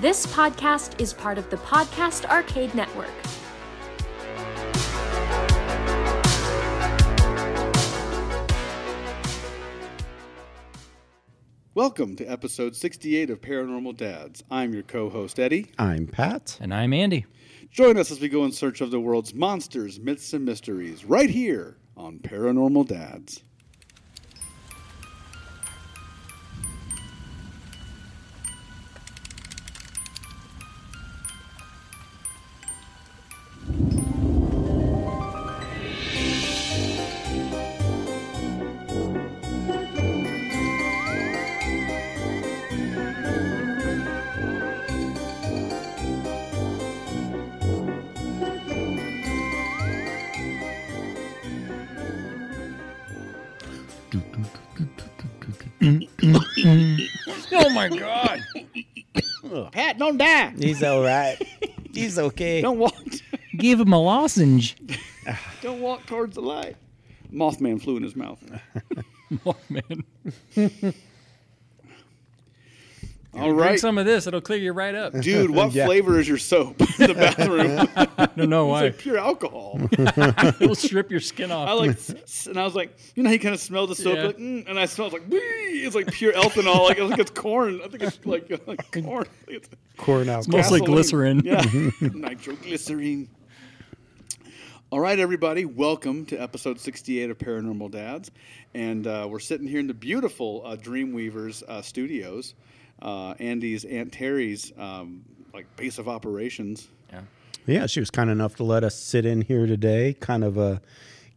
This podcast is part of the Podcast Arcade Network. Welcome to episode 68 of Paranormal Dads. I'm your co host, Eddie. I'm Pat. And I'm Andy. Join us as we go in search of the world's monsters, myths, and mysteries right here on Paranormal Dads. Mm-hmm. Oh my God. Pat, don't die! He's all right. He's okay. Don't walk, Give him a lozenge. don't walk towards the light. Mothman flew in his mouth. Oh, man. All Drink right. some of this. It'll clear you right up. Dude, what Yeah. flavor is your soap in the bathroom? I don't know why. like pure alcohol. It'll strip your skin off. I like, and I was like, you know, how you kind of smell the soap, Yeah. like, mm, and I smelled like, wee, it's like pure ethanol. Like I think it's corn. I think it's like, like corn. I think it's Corn out. Mostly glycerin. Yeah, nitroglycerine. All right, everybody, welcome to episode 68 of Paranormal Dads, and uh, we're sitting here in the beautiful uh, Dreamweavers uh, studios, uh, Andy's Aunt Terry's um, like base of operations. Yeah. Yeah, she was kind enough to let us sit in here today, kind of uh,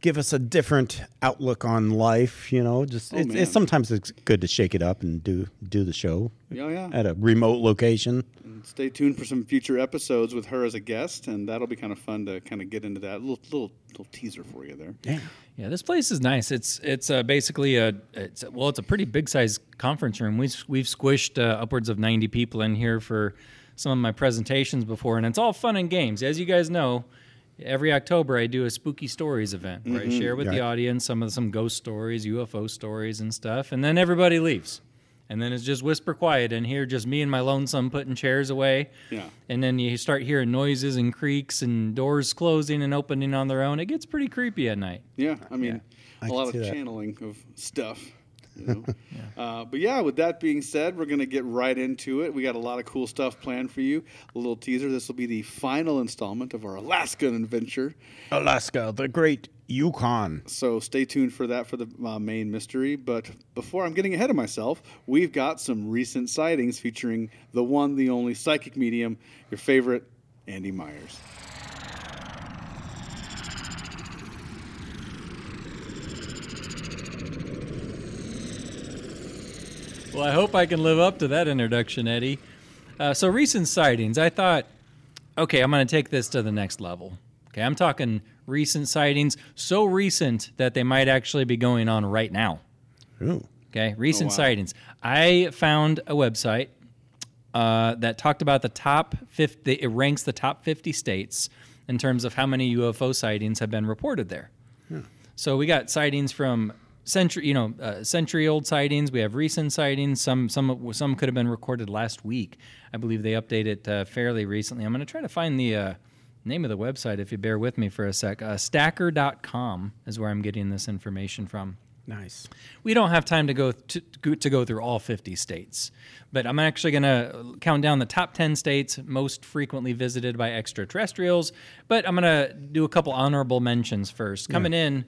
give us a different outlook on life. You know, just Oh, it's, it's sometimes it's good to shake it up and do do the show Yeah, yeah. at a remote location. And stay tuned for some future episodes with her as a guest, and that'll be kind of fun to kind of get into that little little little teaser for you there. Yeah, Yeah, this place is nice. It's it's uh, basically a it's well, it's a pretty big size conference room. We've we've squished uh, upwards of ninety people in here for some of my presentations before, and it's all fun and games. As you guys know, every October I do a spooky stories event where I share with the audience some of some ghost stories, UFO stories, and stuff, and then everybody leaves. And then it's just whisper quiet in here, just me and my lonesome putting chairs away. Yeah. And then you start hearing noises and creaks and doors closing and opening on their own. It gets pretty creepy at night. Yeah, I mean, I a can lot of see that. channeling of stuff. You know? uh, but yeah, with that being said, we're going to get right into it. We got a lot of cool stuff planned for you. A little teaser. This will be the final installment of our Alaskan adventure. Alaska, the Great Yukon. So stay tuned for that for the uh, main mystery. But before I'm getting ahead of myself, we've got some recent sightings featuring the one, the only psychic medium, your favorite, Andy Myers. Well, I hope I can live up to that introduction, Eddie. Uh, so, recent sightings. I thought, okay, I'm going to take this to the next level. Okay, I'm talking recent sightings, so recent that they might actually be going on right now. Ooh. Okay, recent wow. sightings. I found a website uh, that talked about the top 50, it ranks the top 50 states in terms of how many UFO sightings have been reported there. Yeah. So we got sightings from century, you know, uh, century-old sightings. We have recent sightings. Some, some, some could have been recorded last week. I believe they updated it uh, fairly recently. I'm going to try to find the uh, name of the website if you bear with me for a sec. Uh, stacker.com is where I'm getting this information from. Nice. We don't have time to go to, to go through all 50 states, but I'm actually going to count down the top 10 states most frequently visited by extraterrestrials. But I'm going to do a couple honorable mentions first. Coming in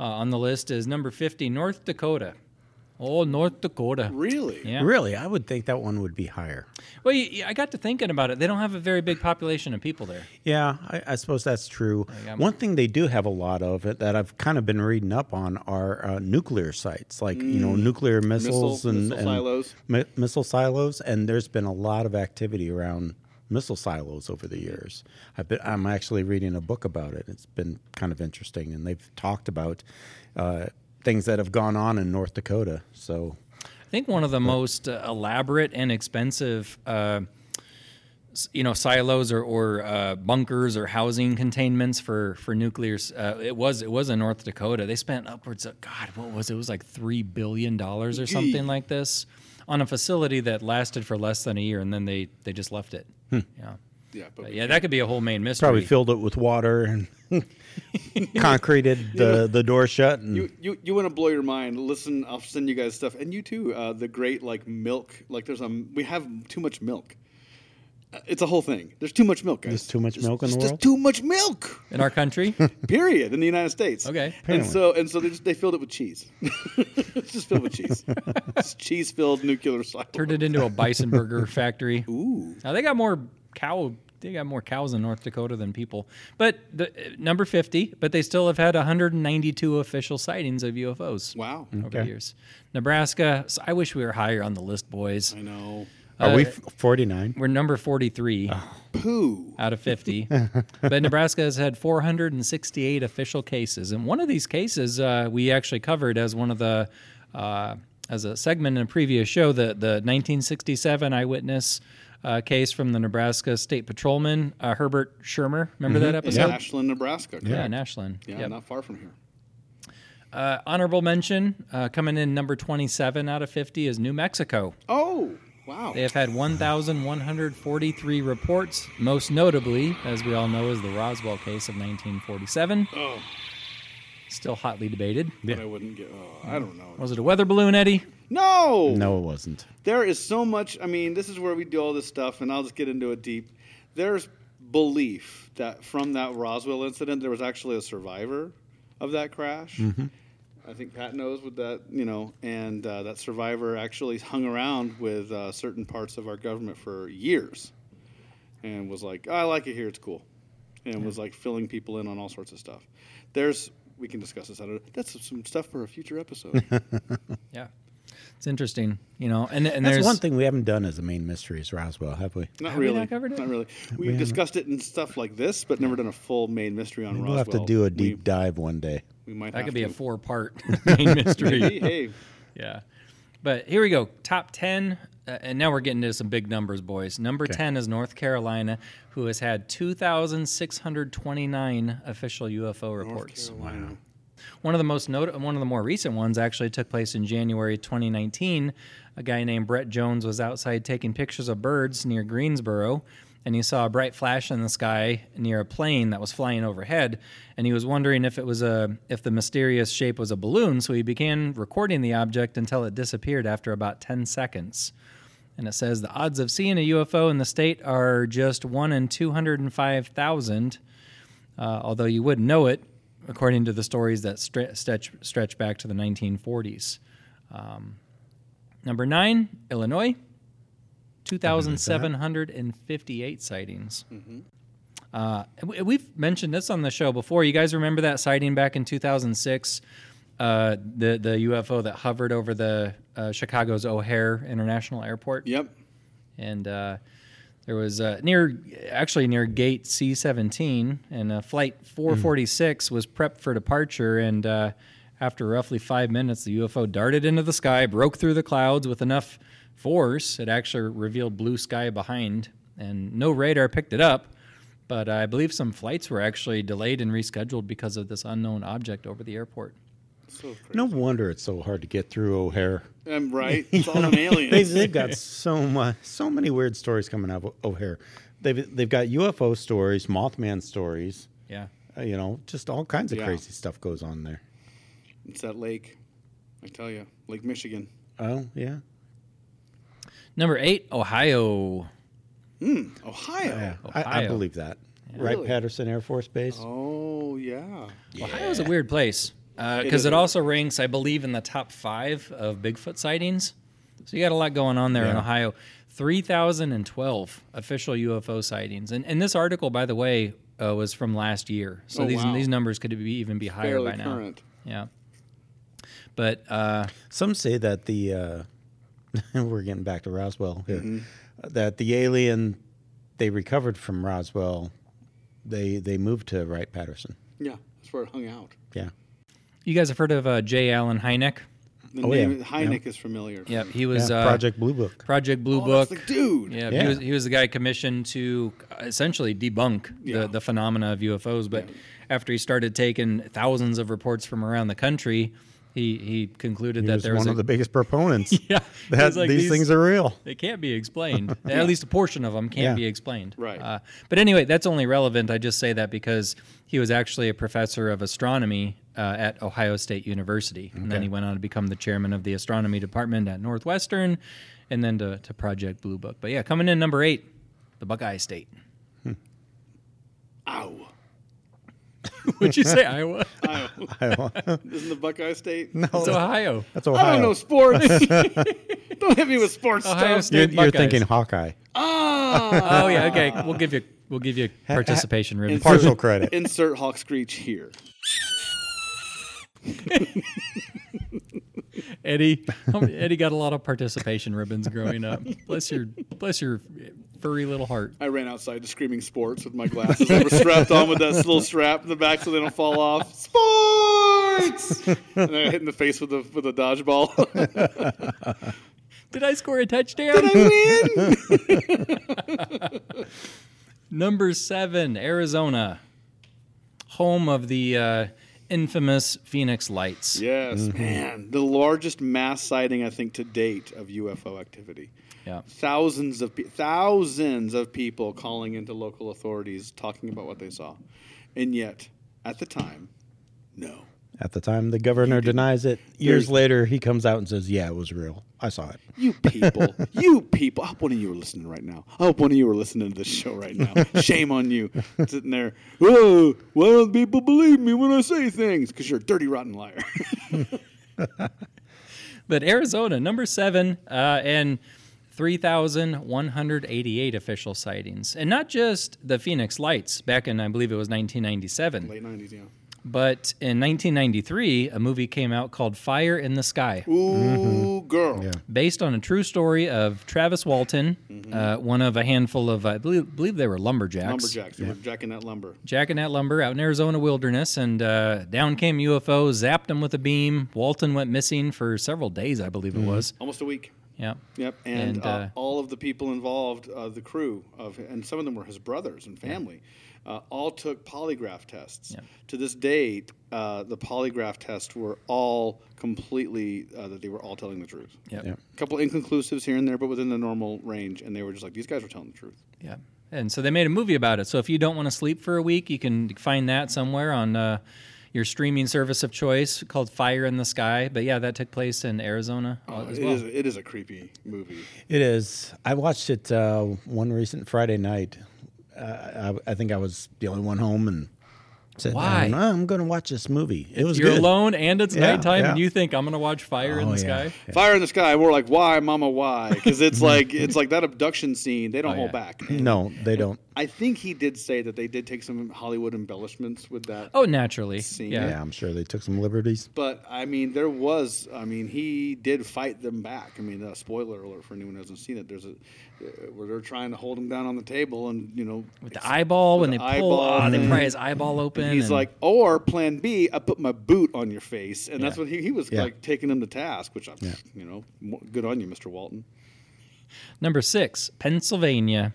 uh, on the list is number 50, North Dakota. Oh, North Dakota. Really? Yeah. Really, I would think that one would be higher. Well, you, you- I got to thinking about it. They don't have a very big population of people there. Yeah, I, I suppose that's true. I'm- One thing they do have a lot of it that I've kind of been reading up on are uh, nuclear sites, like you know nuclear missiles Missile- and, missile and silos. mi- missile silos, and there's been a lot of activity around missile silos over the years. I've been, I'm actually reading a book about it. It's been kind of interesting, and they've talked about uh, things that have gone on in North Dakota. So I think one of the most uh, elaborate and expensive, uh, you know, silos or, or uh, bunkers or housing containments for for nuclear. Uh, it was it was in North Dakota. They spent upwards of God, what was it? It was like three billion dollars or something like this on a facility that lasted for less than a year, and then they they just left it. Hmm. Yeah, Yeah, but But yeah, that could be a whole main mystery. Probably filled it with water and concreted the, the door shut. And You, you you want to blow your mind? Listen, I'll send you guys stuff, and you too. Uh, the great like milk, like there's a we have too much milk. Uh, It's a whole thing. There's too much milk, guys. There's too much milk in the there's world? just too much milk. in our country. Period. In the United States. Okay. And so and so they just they filled it with cheese. it's just filled with cheese. it's cheese filled nuclear silo. Turned it into a bison burger factory. Ooh. Now they got more cow. They got more cows in North Dakota than people. But the uh, number fifty. But they still have had 192 official sightings of UFOs Wow. over the Okay. years. Nebraska. so I wish we were higher on the list, boys. I know. are we Uh, f- 49? We're number 43 Pooh. out of 50. but Nebraska has had 468 official cases. And one of these cases uh, we actually covered as one of the, uh, as a segment in a previous show, the, the 1967 eyewitness uh, case from the Nebraska State Patrolman, uh, Herbert Schirmer. Remember that In episode? Ashland, Nebraska. Yeah, in Ashland. Yeah, Yep. not far from here. Uh, honorable mention uh, coming in number 27 out of 50 is New Mexico. Oh, wow. They have had 1,143 reports. Most notably, as we all know, is the Roswell case of 1947. Oh, Still hotly debated. but I wouldn't get. Oh, I don't know. Was it a weather balloon, Eddie? No. No, it wasn't. There is so much. I mean, this is where we do all this stuff, and I'll just get into it deep. There's belief that from that Roswell incident, there was actually a survivor of that crash. I think Pat knows with that, you know, and uh, that survivor actually hung around with uh, certain parts of our government for years, and was like, "I like it here; it's cool," and was like filling people in on all sorts of stuff. There's, we can discuss this. I don't. That's some stuff for a future episode. Yeah. It's interesting, you know, and, and That's there's one thing we haven't done as a main mystery is Roswell, have we? Not Have we really. not covered it? Not really. We've discussed it in stuff like this, but never done a full main mystery on Roswell. We'll have to do a We- deep dive one day. We, might. that have could be a four part main mystery. hey, hey. Yeah. But here we go. Top 10. Uh, and now we're getting to some big numbers, boys. Number 10 is North Carolina, who has had 2,629 official UFO reports. Carolina. One of the most not- one of the more recent ones actually took place in January 2019. A guy named Brett Jones was outside taking pictures of birds near Greensboro, and he saw a bright flash in the sky near a plane that was flying overhead, and he was wondering if it was a if the mysterious shape was a balloon. So he began recording the object until it disappeared after about 10 seconds. And it says the odds of seeing a UFO in the state are just one in 205,000 uh, although you wouldn't know it, according to the stories that stre- stretch, stretch back to the 1940s. Um, number nine, Illinois, 2,758 sightings. Uh, we- we've mentioned this on the show before. You guys remember that sighting back in 2006? Uh, the the UFO that hovered over the uh, Chicago's O'Hare International Airport Yep. and uh, there was uh, near actually near gate C17 and uh, flight 446 was prepped for departure and uh, after roughly five minutes the UFO darted into the sky broke through the clouds with enough force. It actually revealed blue sky behind and no radar picked it up but I believe some flights were actually delayed and rescheduled because of this unknown object over the airport So crazy. No wonder it's so hard to get through O'Hare. I'm right. It's all an They, aliens. they've got so much, so many weird stories coming out of O'Hare. They've they've got UFO stories, Mothman stories. yeah Uh, you know, just all kinds of Yeah. crazy stuff goes on there. it's that lake. I tell you, Lake Michigan. Oh yeah, number eight Ohio Ohio. yeah. I, I believe that. Really? Wright Patterson Air Force Base. Oh yeah. Ohio's a weird place It because is it, a- also ranks, I believe, in the top five of Bigfoot sightings. So you got a lot going on there in Ohio. Three thousand and twelve official UFO sightings, and, and this article, by the way, uh, was from last year. So Oh, these wow. these numbers could be even be higher Fairly by now. current. Yeah, but uh, Some say that the uh, we're getting back to Roswell here. Mm-hmm. That the alien they recovered from Roswell, they they moved to Wright Patterson. Yeah, that's where it hung out. Yeah. You guys have heard of uh, J. Allen Hynek? The Oh, name yeah. Hynek is familiar. Yeah, he was yeah, uh, Project Blue Book. Project Blue Oh, Book. that's the dude. Yeah, Yeah. He, was, he was the guy commissioned to essentially debunk Yeah. the, the phenomena of UFOs. But after he started taking thousands of reports from around the country, he he concluded He that was there was one a, of the biggest proponents. yeah that he's like, these, things are real. They can't be explained. At least a portion of them can't Yeah. be explained. Right. Uh, but anyway, that's only relevant. I just say that because he was actually a professor of astronomy uh, at Ohio State University, and then he went on to become the chairman of the astronomy department at Northwestern, and then to, to Project Blue Book. But yeah, coming in number eight, the Buckeye State. Ow. Would you say Iowa? Iowa. Isn't the Buckeye State? No. It's Ohio. That's Ohio. I don't know sports. don't hit me with sports Ohio stuff. State You're, you're thinking Hawkeye. Ah. Oh yeah, okay. We'll give you we'll give you participation ribbons. Partial credit. Insert Hawk Screech here. Eddie, Eddie got a lot of participation ribbons growing up. Bless your bless your furry little heart. I ran outside to Screaming Sports with my glasses that were strapped on with that little strap in the back so they don't fall off. Sports! and then I hit in the face with a with a dodgeball. Did I score a touchdown? Did I win? Number seven, Arizona, home of the uh, infamous Phoenix Lights. Yes, mm-hmm. man. The largest mass sighting I think to date of UFO activity. Yeah. Thousands of pe- thousands of people calling into local authorities talking about what they saw. And yet, at the time, no. At the time, the governor denies it. Years later, he comes out and says, "Yeah, it was real. I saw it." You people, you people. I hope one of you are listening right now. I hope one of you are listening to this show right now. Shame on you, sitting there. Oh, why don't people believe me when I say things? Because you're a dirty, rotten liar. But Arizona, number seven, uh, and 3,188 official sightings. And not just the Phoenix Lights back in, I believe it was 1997. Late '90s, yeah. But in 1993, a movie came out called Fire in the Sky. Ooh, girl. based on a true story of Travis Walton, uh, one of a handful of, I believe, believe they were lumberjacks. Lumberjacks. They were jacking that lumber. Jacking that lumber out in Arizona wilderness, and uh, down came UFO, zapped him with a beam. Walton went missing for several days, I believe it was. Almost a week. Yeah. Yep, and, And, uh, uh, all of the people involved, uh, the crew of, and some of them were his brothers and family, uh, all took polygraph tests. Yep. To this date, uh, the polygraph tests were all completely uh, that they were all telling the truth. Yep. Yep. A couple inconclusives here and there, but within the normal range, and they were just like these guys were telling the truth. Yeah. And so they made a movie about it. So if you don't want to sleep for a week, you can find that somewhere on uh, your streaming service of choice called Fire in the Sky. But yeah, that took place in Arizona uh, as It well. is it is a creepy movie. It is. I watched it uh, one recent Friday night. Uh, I, I think I was the only one home and said, Why? "Oh, I'm going to watch this movie. It was You're good. alone and it's Yeah, nighttime, yeah. and you think I'm going to watch Fire in Oh, the yeah. Sky? Fire in the Sky. We're like, why, Mama, why? Because it's like it's like that abduction scene. They don't Oh, hold yeah. back. No, they don't. I think he did say that they did take some Hollywood embellishments with that. Oh, naturally. Scene. Yeah. Yeah, I'm sure they took some liberties. But I mean, there was. I mean, he did fight them back. I mean, uh, spoiler alert for anyone who hasn't seen it. There's a Uh, where they're trying to hold him down on the table, and you know, With the eyeball, when they pull, eyeball oh, they pry his eyeball open. and he's and- like, or Plan B, I put my boot on your face, and that's what he, he was Yeah. like taking him to task. Which I'm, you know, good on you, Mr. Walton. Number six, Pennsylvania.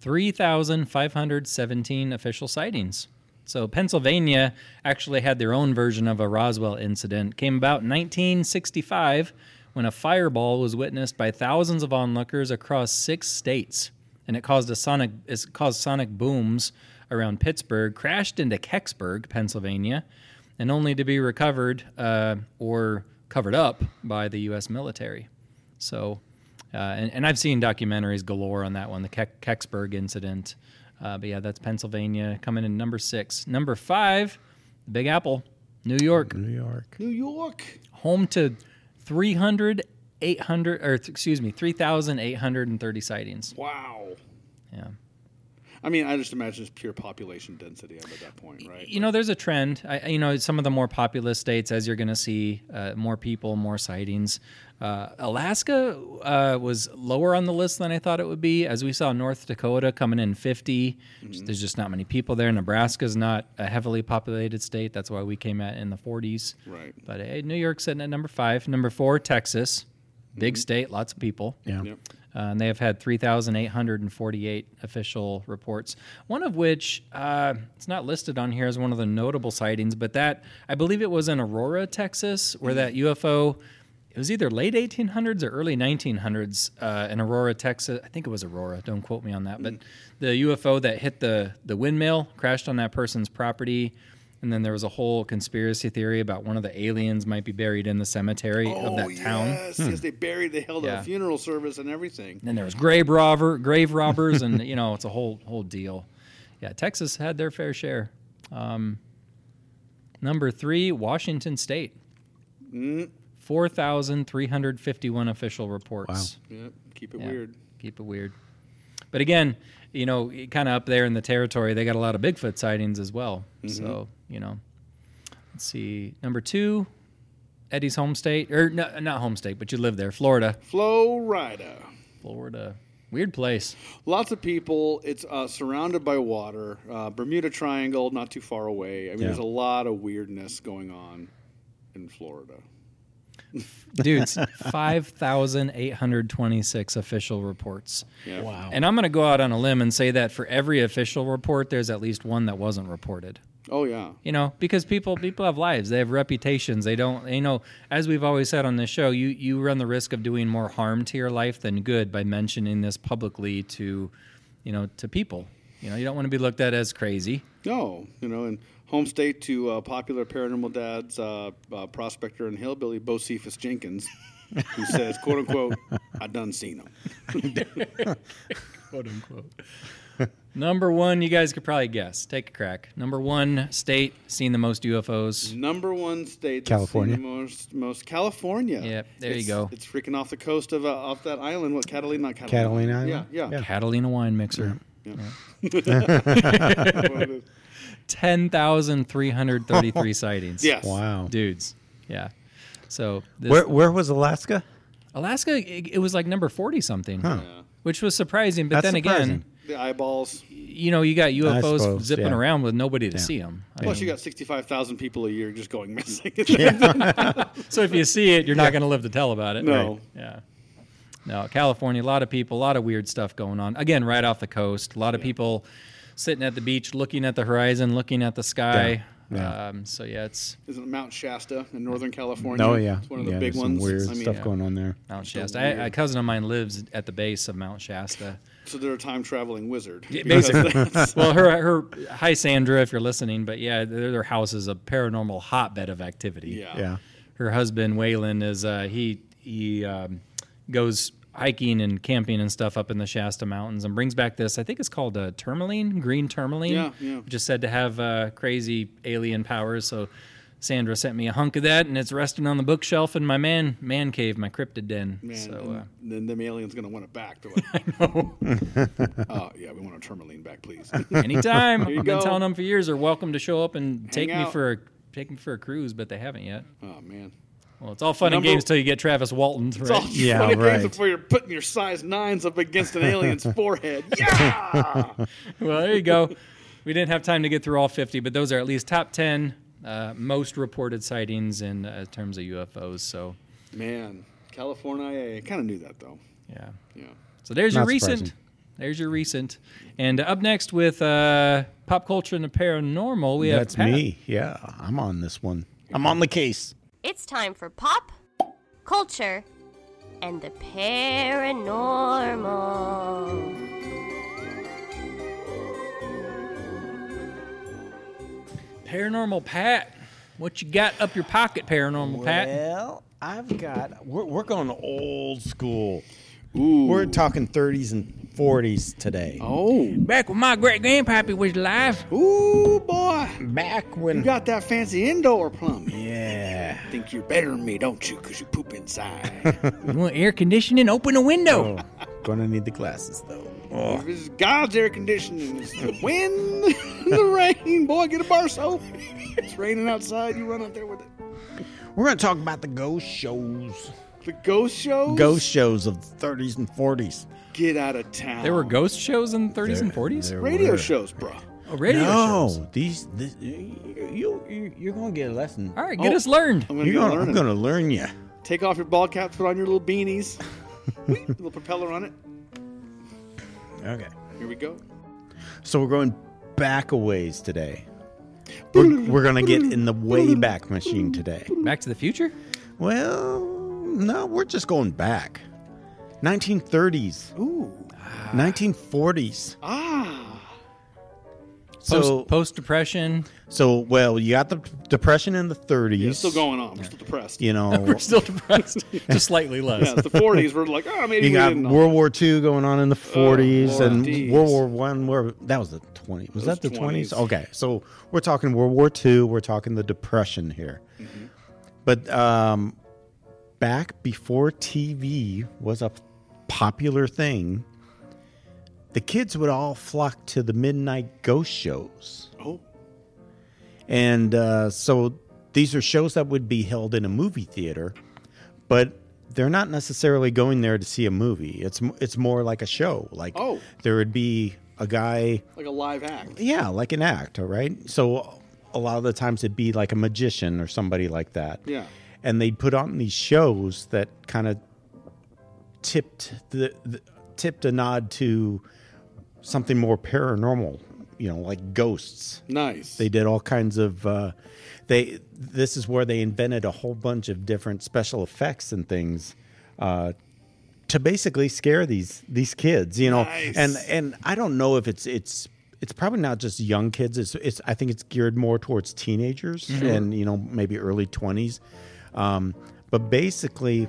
3,517 official sightings. So Pennsylvania actually had their own version of a Roswell incident. Came about in 1965 when a fireball was witnessed by thousands of onlookers across six states, and it caused a sonic it caused sonic booms around Pittsburgh, crashed into Kecksburg, Pennsylvania, and only to be recovered uh, or covered up by the U.S. military. So, uh, and, and I've seen documentaries galore on that one, the Keck, Kecksburg incident. Uh, but yeah, that's Pennsylvania coming in number six. Number five, the Big Apple, New York, New York. New York. home to 300, 800, or excuse me, 3,830 sightings. Wow. Yeah. I mean, I just imagine it's pure population density at that point, right? You know, there's a trend. I, you know, some of the more populous states, as you're going to see, uh, more people, more sightings. Uh, Alaska uh, was lower on the list than I thought it would be. As we saw, North Dakota coming in 50. There's just not many people there. Nebraska's not a heavily populated state. That's why we came at in the 40s. Right. But hey, New York's sitting at number five. Number four, Texas. Big state, lots of people. Yeah. Yep. Uh, and they have had 3,848 official reports, one of which uh, it's not listed on here as one of the notable sightings, but that I believe it was in Aurora, Texas, where that UFO it was either late 1800s or early 1900s uh, in Aurora, Texas. I think it was Aurora. Don't quote me on that. But the UFO that hit the the windmill crashed on that person's property, and then there was a whole conspiracy theory about one of the aliens might be buried in the cemetery of that town. Oh, Yes, yes, they buried. They held Yeah. a funeral service and everything. Then there was grave robber, grave robbers, and you know it's a whole whole deal. Yeah, Texas had their fair share. Um, number three, Washington State. Four thousand three hundred fifty-one official reports. Wow. Yep, keep it Yeah, weird. Keep it weird. But again, you know, kind of up there in the territory, they got a lot of Bigfoot sightings as well. So you know, let's see. Number two, Eddie's home state, or no, not home state, but you live there, Florida. Florida. Florida, weird place. Lots of people. It's uh, surrounded by water. Uh, Bermuda Triangle, not too far away. I mean, Yeah. there's a lot of weirdness going on in Florida. Dudes, 5,826 official reports. Yeah. Wow. And I'm going to go out on a limb and say that for every official report, there's at least one that wasn't reported. Oh yeah. You know, because people people have lives, they have reputations. They don't, you know, as we've always said on this show, you you run the risk of doing more harm to your life than good by mentioning this publicly to, you know, to people. You know, you don't want to be looked at as crazy. No, you know, and home state to uh, popular paranormal dads, uh, uh, prospector and hillbilly, Bo Cephas Jenkins, who says, quote unquote, I done seen them. quote unquote. Number one, you guys could probably guess. Take a crack. Number one state seen the most UFOs. Number one state, California. most, most California. Yep, there it's, you go. It's freaking off the coast of uh, off that island. What Catalina? Not Catalina. Catalina Island. Yeah, yeah, yeah. Catalina wine mixer. Yeah. yeah. 10,333 sightings. Yes. Wow. Dudes. Yeah. So this, where where was Alaska? Alaska it, it was like number 40 something. Huh. Yeah. Which was surprising, but That's then surprising. again, the eyeballs. You know, you got UFOs suppose, zipping yeah. around with nobody to yeah. see them. I Plus, mean, you got sixty-five thousand people a year just going missing. so if you see it, you're not going to live to tell about it. No. Right? Yeah. No, California, a lot of people, a lot of weird stuff going on. Again, right off the coast, a lot of people sitting at the beach, looking at the horizon, looking at the sky. Yeah. Yeah. Um, so yeah, it's Isn't it Mount Shasta in Northern California? Oh yeah, it's one of the yeah, big there's some ones. Weird I mean, stuff yeah. going on there. Mount So Shasta. I, a cousin of mine lives at the base of Mount Shasta. so they're a time traveling wizard. Yeah, basically. well, her her hi Sandra, if you're listening, but yeah, their, their house is a paranormal hotbed of activity. yeah. Yeah. her husband Waylon is uh, he he um, goes hiking and camping and stuff up in the Shasta Mountains and brings back this I think it's called a tourmaline, green tourmaline, Yeah, yeah. which is said to have uh, crazy alien powers. So Sandra sent me a hunk of that, and it's resting on the bookshelf in my man man cave, my cryptid den. Man, so uh, then them aliens gonna want it back. They're like, know. oh yeah, we want our tourmaline back, please. anytime I've been go. telling them for years they're welcome to show up and take me for a take me for a cruise, but they haven't yet. oh man. Well, it's all fun Number- and games till you get Travis Walton. It's Right? all Yeah, funny right. things before you're putting your size nines up against an alien's forehead. Yeah. Well, there you go. We didn't have time to get through all 50, but those are at least top 10 uh, most reported sightings in uh, terms of UFOs. So, Man, California. I kind of knew that though. yeah. Yeah. So there's your Not recent. surprising. There's your recent. And up next with uh, pop culture and the paranormal, we That's have Pat. me. Yeah, I'm on this one. I'm on the case. It's time for pop, culture, and the paranormal. Paranormal Pat. What you got up your pocket, Paranormal Pat? Well, I've got. We're, we're going old school. Ooh. We're talking 30s and 40s today. oh. Back when my great grandpappy was alive. Ooh boy. Back when. You got that fancy indoor plumbing. yeah. Think you're better than me, don't you? Because you poop inside. You want air conditioning? Open a window. Oh, gonna need the glasses though. Oh. This is God's air conditioning. It's the wind, the rain. Boy, get a bar soap. It's raining outside. You run out there with it. We're gonna talk about the ghost shows. The ghost shows. Ghost shows of the 30s and 40s. Get out of town. There were ghost shows in the 30s and 40s? there radio were. shows, bro. Oh, radio no, shows. these, this, you, you, you're gonna get a lesson. All right, oh, get Oh. us learned. I'm gonna, You're be gonna, I'm learning. gonna learn you. Take off your ball caps, put on your little beanies. Whee! little propeller on it. Okay. Here we go. So we're going back a ways today. We're, we're going to get in the way back machine today. Back to the Future? Well, no, we're just going back. 1930s, Ooh. 1940s. Ah. So, Post, Post Depression. so well, you got the depression in the 30s. Yeah, it's still going on. We're still depressed. You know, We're still depressed, just slightly less. Yeah, the 40s. We're like, oh, maybe you we got didn't know. World War II going on in the 40s Lord and D's. World War One. Where that was the 20s. Was Those that the 20s? 20s. Okay, so we're talking World War II. We're talking the Depression here. Mm-hmm. But um, back before TV was a popular thing, the kids would all flock to the midnight ghost shows. Oh, And uh, so these are shows that would be held in a movie theater, but they're not necessarily going there to see a movie. It's it's more like a show. Like Oh. there would be a guy, like a live act. yeah, like an act, all right. So a lot of the times it'd be like a magician or somebody like that. Yeah. And they'd put on these shows that kind of tipped the, the tipped a nod to something more paranormal. You know, like ghosts. Nice. They did all kinds of. Uh, they this is where they invented a whole bunch of different special effects and things uh, to basically scare these these kids. You know, Nice. and and I don't know if it's it's it's probably not just young kids. It's it's I think it's geared more towards teenagers and you know maybe early twenties. Um, but basically,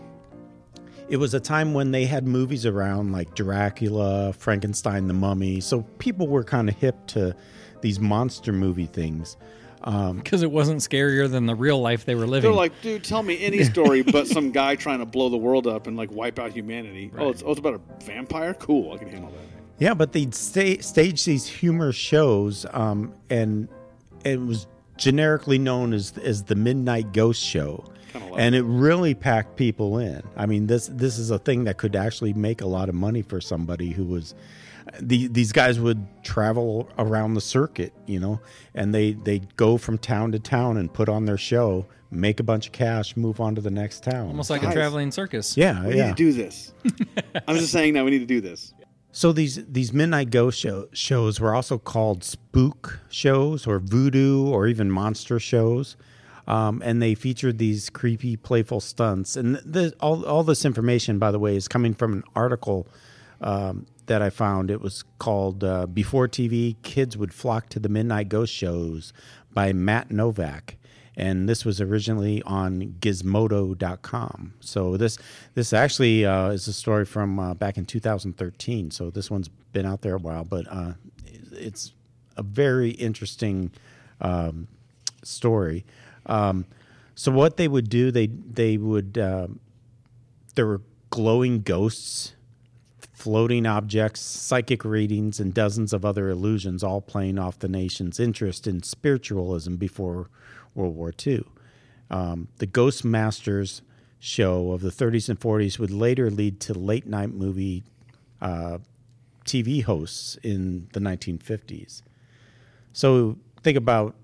it was a time when they had movies around like Dracula, Frankenstein, the Mummy. So people were kind of hip to these monster movie things. Because it wasn't scarier than the real life they were living. They're like, dude, tell me any story but some guy trying to blow the world up and like wipe out humanity. Oh, it's, oh, it's about a vampire? Cool. I can handle that. Yeah, but they'd sta stage these humor shows, um, and it was generically known as as the Midnight Ghost Show, and it really packed people in. I mean this this is a thing that could actually make a lot of money for somebody who was. The, these guys would travel around the circuit, you know, and they they'd go from town to town and put on their show, make a bunch of cash, move on to the next town. Almost like Guys. a traveling circus. yeah, We yeah. need to do this. I'm just saying that we need to do this. So these these midnight ghost show, shows were also called spook shows or voodoo or even monster shows, um, and they featured these creepy, playful stunts. And all all this information, by the way, is coming from an article um, that I found. It was called uh, "Before TV, Kids Would Flock to the Midnight Ghost Shows" by Matt Novak. And this was originally on Gizmodo.com. So this this actually uh, is a story from uh, back in 2013. So this one's been out there a while, but uh, it's a very interesting um, story. Um, so what they would do, they they would um there were glowing ghosts, floating objects, psychic readings, and dozens of other illusions, all playing off the nation's interest in spiritualism before World War II. Um, the Ghost Masters show of the 30s and 40s would later lead to late night movie uh, TV hosts in the 1950s. So think about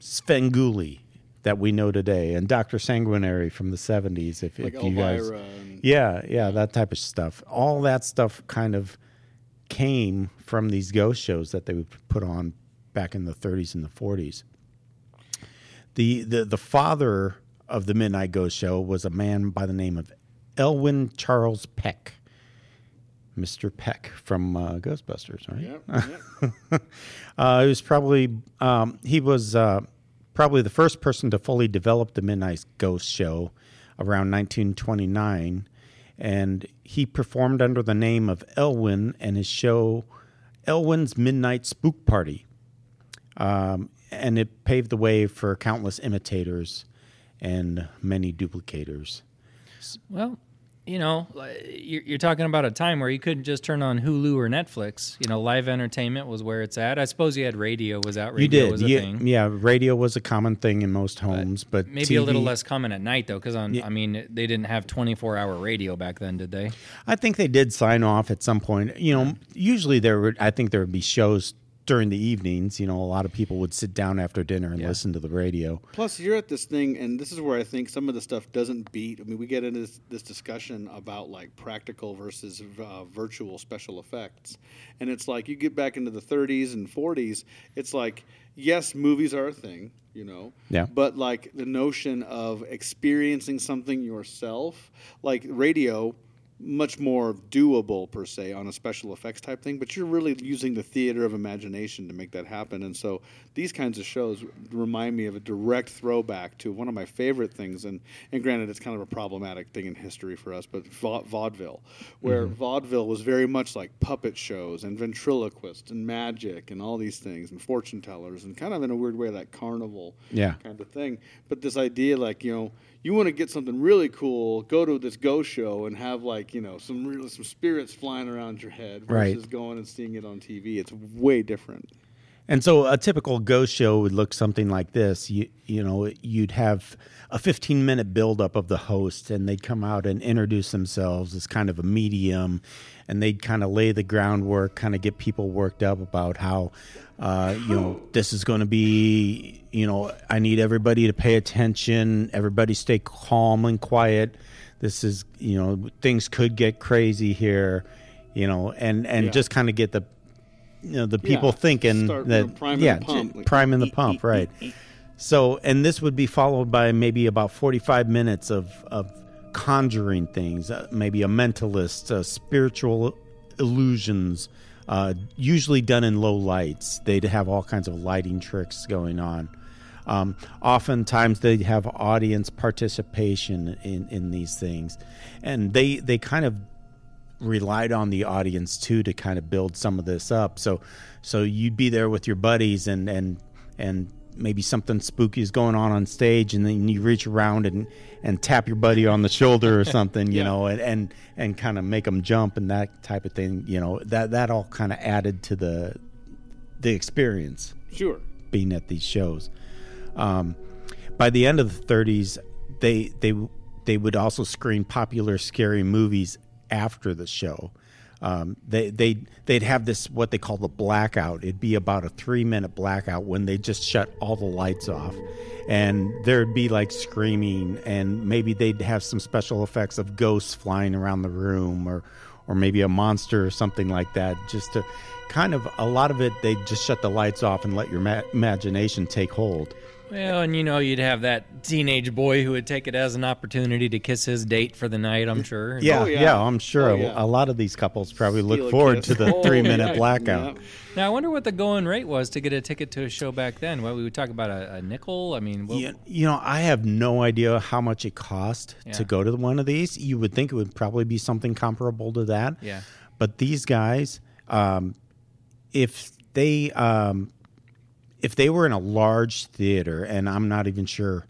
Svengoolie that we know today and Dr. San Guinary from the 70s. If, Like if you guys, yeah, yeah, that type of stuff. All that stuff kind of came from these ghost shows that they would put on back in the 30s and the 40s. The the the father of the Midnight Ghost Show was a man by the name of Elwin Charles Peck. Mr. Peck from uh, Ghostbusters, right? yeah, yeah. Uh, he was probably um, he was uh, probably the first person to fully develop the Midnight Ghost Show around 1929, and he performed under the name of Elwin and his show Elwin's Midnight Spook Party, um, and it paved the way for countless imitators and many duplicators. Well, you know, uh, you're, you're talking about a time where you couldn't just turn on Hulu or Netflix. You know, live entertainment was where it's at. I suppose you had radio was out. Radio you did, was a yeah, thing. yeah. Radio was a common thing in most homes, but, Maybe a little less common at night though, because I mean they didn't have 24 hour radio back then, did they? I think they did sign off at some point. You know, usually there would. I think there would be shows during the evenings. You know, a lot of people would sit down after dinner and Yeah. listen to the radio. Plus, you're at this thing, and this is where I think some of the stuff doesn't beat. I mean, we get into this, this discussion about like practical versus uh, virtual special effects, and it's like you get back into the 30s and 40s. It's like yes, movies are a thing, you know, Yeah. but like the notion of experiencing something yourself, like radio. Much more doable per se on a special effects type thing, but you're really using the theater of imagination to make that happen. And so these kinds of shows remind me of a direct throwback to one of my favorite things. And, and granted, it's kind of a problematic thing in history for us, but va- vaudeville, where mm-hmm. vaudeville was very much like puppet shows and ventriloquists and magic and all these things and fortune tellers and kind of in a weird way that carnival Yeah. kind of thing. But this idea, like you know, you want to get something really cool, go to this Go show and have like you know some real some spirits flying around your head Right. versus going and seeing it on TV. It's way different. And so a typical ghost show would look something like this. You, you know, you'd have a 15 minute buildup of the host, and they'd come out and introduce themselves as kind of a medium, and they'd kind of lay the groundwork, kind of get people worked up about how, uh, you know, this is going to be, you know, I need everybody to pay attention, everybody stay calm and quiet. This is, you know, things could get crazy here, you know, and and Yeah. just kind of get the you know the people Yeah, thinking that yeah the pump, like, priming the pump right. so and this would be followed by maybe about 45 minutes of of conjuring things uh, maybe a mentalist uh, spiritual illusions uh, usually done in low lights. They'd have all kinds of lighting tricks going on. Um, oftentimes they have audience participation in, in these things. And they they kind of relied on the audience too to kind of build some of this up. So so you'd be there with your buddies and and and maybe something spooky is going on on stage and then you reach around and and tap your buddy on the shoulder or something, you Yeah. know, and and, and kind of make them jump and that type of thing, you know. That that all kind of added to the the experience Sure. being at these shows. Um, by the end of the 30s, they they they would also screen popular scary movies after the show. Um, they they they'd have this what they call the blackout. It'd be about a three minute blackout when they just shut all the lights off, and there'd be like screaming, and maybe they'd have some special effects of ghosts flying around the room, or or maybe a monster or something like that, just to kind of a lot of it. They just shut the lights off and let your ma- imagination take hold. Well, and you know, you'd have that teenage boy who would take it as an opportunity to kiss his date for the night, I'm sure. Yeah, Oh, yeah, yeah. I'm sure Oh, a- yeah. a lot of these couples probably look Steal a forward kiss. to the Oh, three minute yeah, blackout. yeah. Now, I wonder what the going rate was to get a ticket to a show back then. What we would talk about a, a nickel? I mean, what, You, you know, I have no idea how much it cost Yeah. to go to one of these. You would think it would probably be something comparable to that. Yeah. But these guys, um, if they um, if they were in a large theater, and I'm not even sure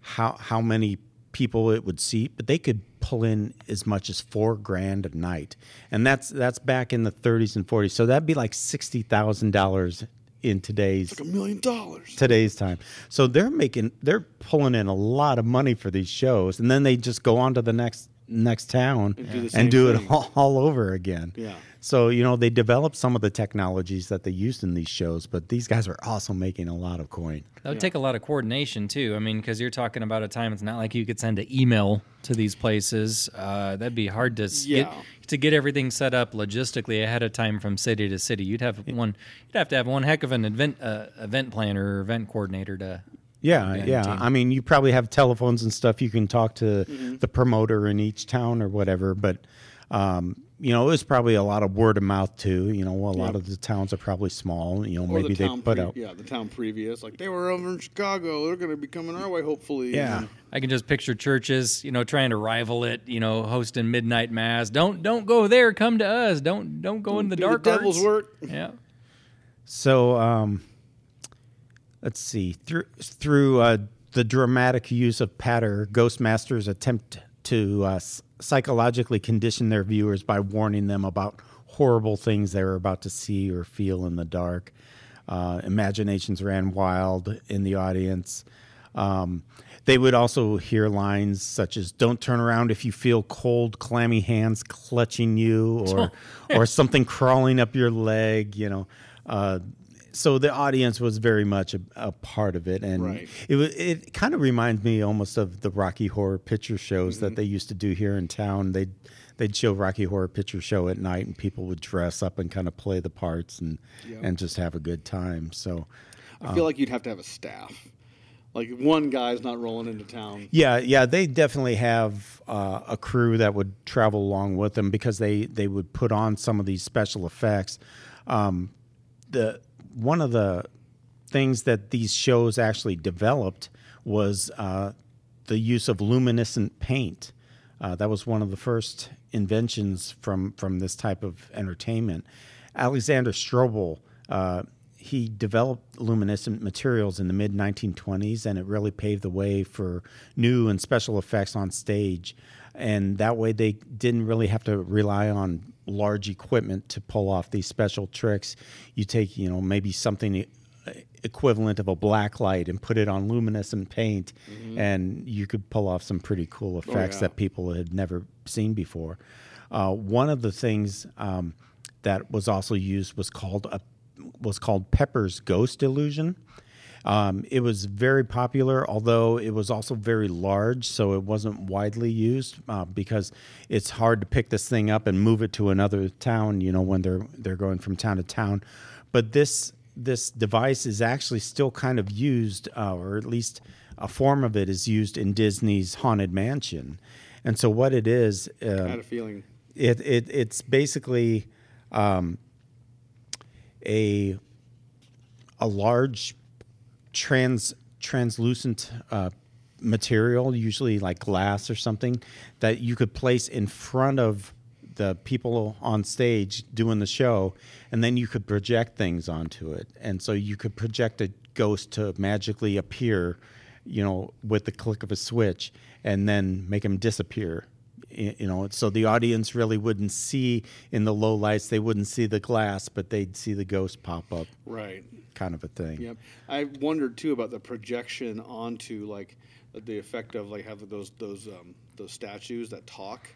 how how many people it would seat, but they could pull in as much as four grand a night, and that's that's back in the 30s and 40s. So that'd be like sixty thousand dollars in today's like A million dollars. today's time. So they're making they're pulling in a lot of money for these shows, and then they just go on to the next next town And do and do it all, all over again. Yeah. So you know they developed some of the technologies that they used in these shows, but these guys are also making a lot of coin. that would take a lot of coordination too. I mean, because you're talking about a time. It's not like you could send an email to these places. Uh, that'd be hard to Yeah. get to get everything set up logistically ahead of time from city to city. You'd have one. You'd have to have one heck of an event uh, event planner or event coordinator to. Yeah, Yeah, yeah. team. I mean, you probably have telephones and stuff. You can talk to Mm-hmm. the promoter in each town or whatever. But um, you know, it was probably a lot of word of mouth too. You know, a lot Yeah. of the towns are probably small. You know, Or maybe the they town put pre- out. yeah, the town previous. Like they were over in Chicago. They're going to be coming our way, hopefully. Yeah. And I can just picture churches, you know, trying to rival it, you know, hosting midnight mass. Don't don't go there. Come to us. Don't don't go in the do dark the devil's arts. work. Yeah. So um, let's see through through uh, the dramatic use of patter, Ghostmasters attempt to uh, psychologically condition their viewers by warning them about horrible things they were about to see or feel in the dark. Uh, imaginations ran wild in the audience. Um, they would also hear lines such as "Don't turn around if you feel cold, clammy hands clutching you," or or something crawling up your leg. You know, uh, so the audience was very much a, a part of it, and Right. it was it kind of reminds me almost of the Rocky Horror Picture shows Mm-hmm. that they used to do here in town. They'd they'd show Rocky Horror Picture Show at night, and people would dress up and kind of play the parts and Yep. and just have a good time. So. I feel like you'd have to have a staff. Like one guy's not rolling into town. Yeah, yeah, they definitely have uh, a crew that would travel along with them because they they would put on some of these special effects. Um, the one of the things that these shows actually developed was uh, the use of luminescent paint. Uh, that was one of the first inventions from from this type of entertainment. Alexander Strobel. Uh, he developed luminescent materials in the mid 1920s, and it really paved the way for new and special effects on stage. And that way, they didn't really have to rely on large equipment to pull off these special tricks. You take, you know, maybe something equivalent of a black light and put it on luminescent paint, and you could pull off some pretty cool effects yeah. that people had never seen before. Uh, one of the things um, that was also used was called a was called Pepper's Ghost Illusion. Um, it was very popular, although it was also very large, so it wasn't widely used uh, because it's hard to pick this thing up and move it to another town. You know, when they're they're going from town to town. But this this device is actually still kind of used, uh, or at least a form of it is used in Disney's Haunted Mansion. And so, what it is, uh, had a feeling. it, it it's basically um, a a large trans translucent uh, material, usually like glass or something, that you could place in front of the people on stage doing the show, and then you could project things onto it, and so you could project a ghost to magically appear, you know, with the click of a switch, and then make him disappear you know so the audience really wouldn't see in the low lights they wouldn't see the glass but they'd see the ghost pop up Right. kind of a thing Yep. I wondered too about the projection onto like the effect of like having those those um, those statues that talk,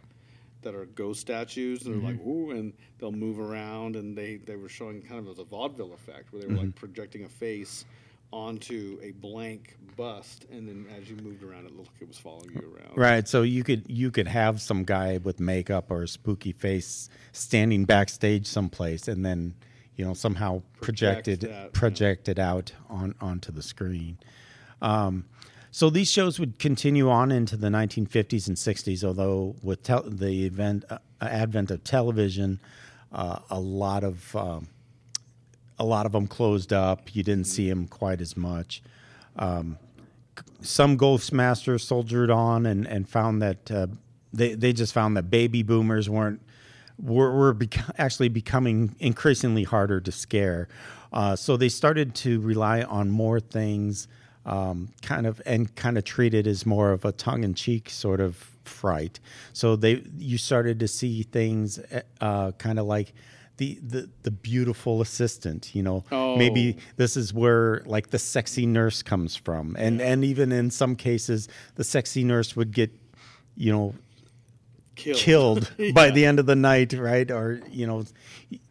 that are ghost statues. and They're like ooh, and they'll move around, and they they were showing kind of as a vaudeville effect where they were like projecting a face onto a blank bust, and then as you moved around, it looked like it was following you around. right so you could you could have some guy with makeup or a spooky face standing backstage someplace and then you know somehow Project projected that, yeah. projected out on onto the screen Um, so these shows would continue on into the 1950s and 60s, although with tel- the event uh, advent of television, uh, a lot of um, a lot of them closed up. You didn't see them quite as much. Um, some Ghostmasters soldiered on and, and found that uh, they they just found that baby boomers weren't were, were bec- actually becoming increasingly harder to scare. Uh, so they started to rely on more things, um, kind of, and kind of treat it as more of a tongue-in-cheek sort of fright. So they, you started to see things, uh, kind of like the, the the beautiful assistant. You know, Oh. maybe this is where like the sexy nurse comes from, and and even in some cases, the sexy nurse would get, you know, Killed. killed by the end of the night, right? Or you know,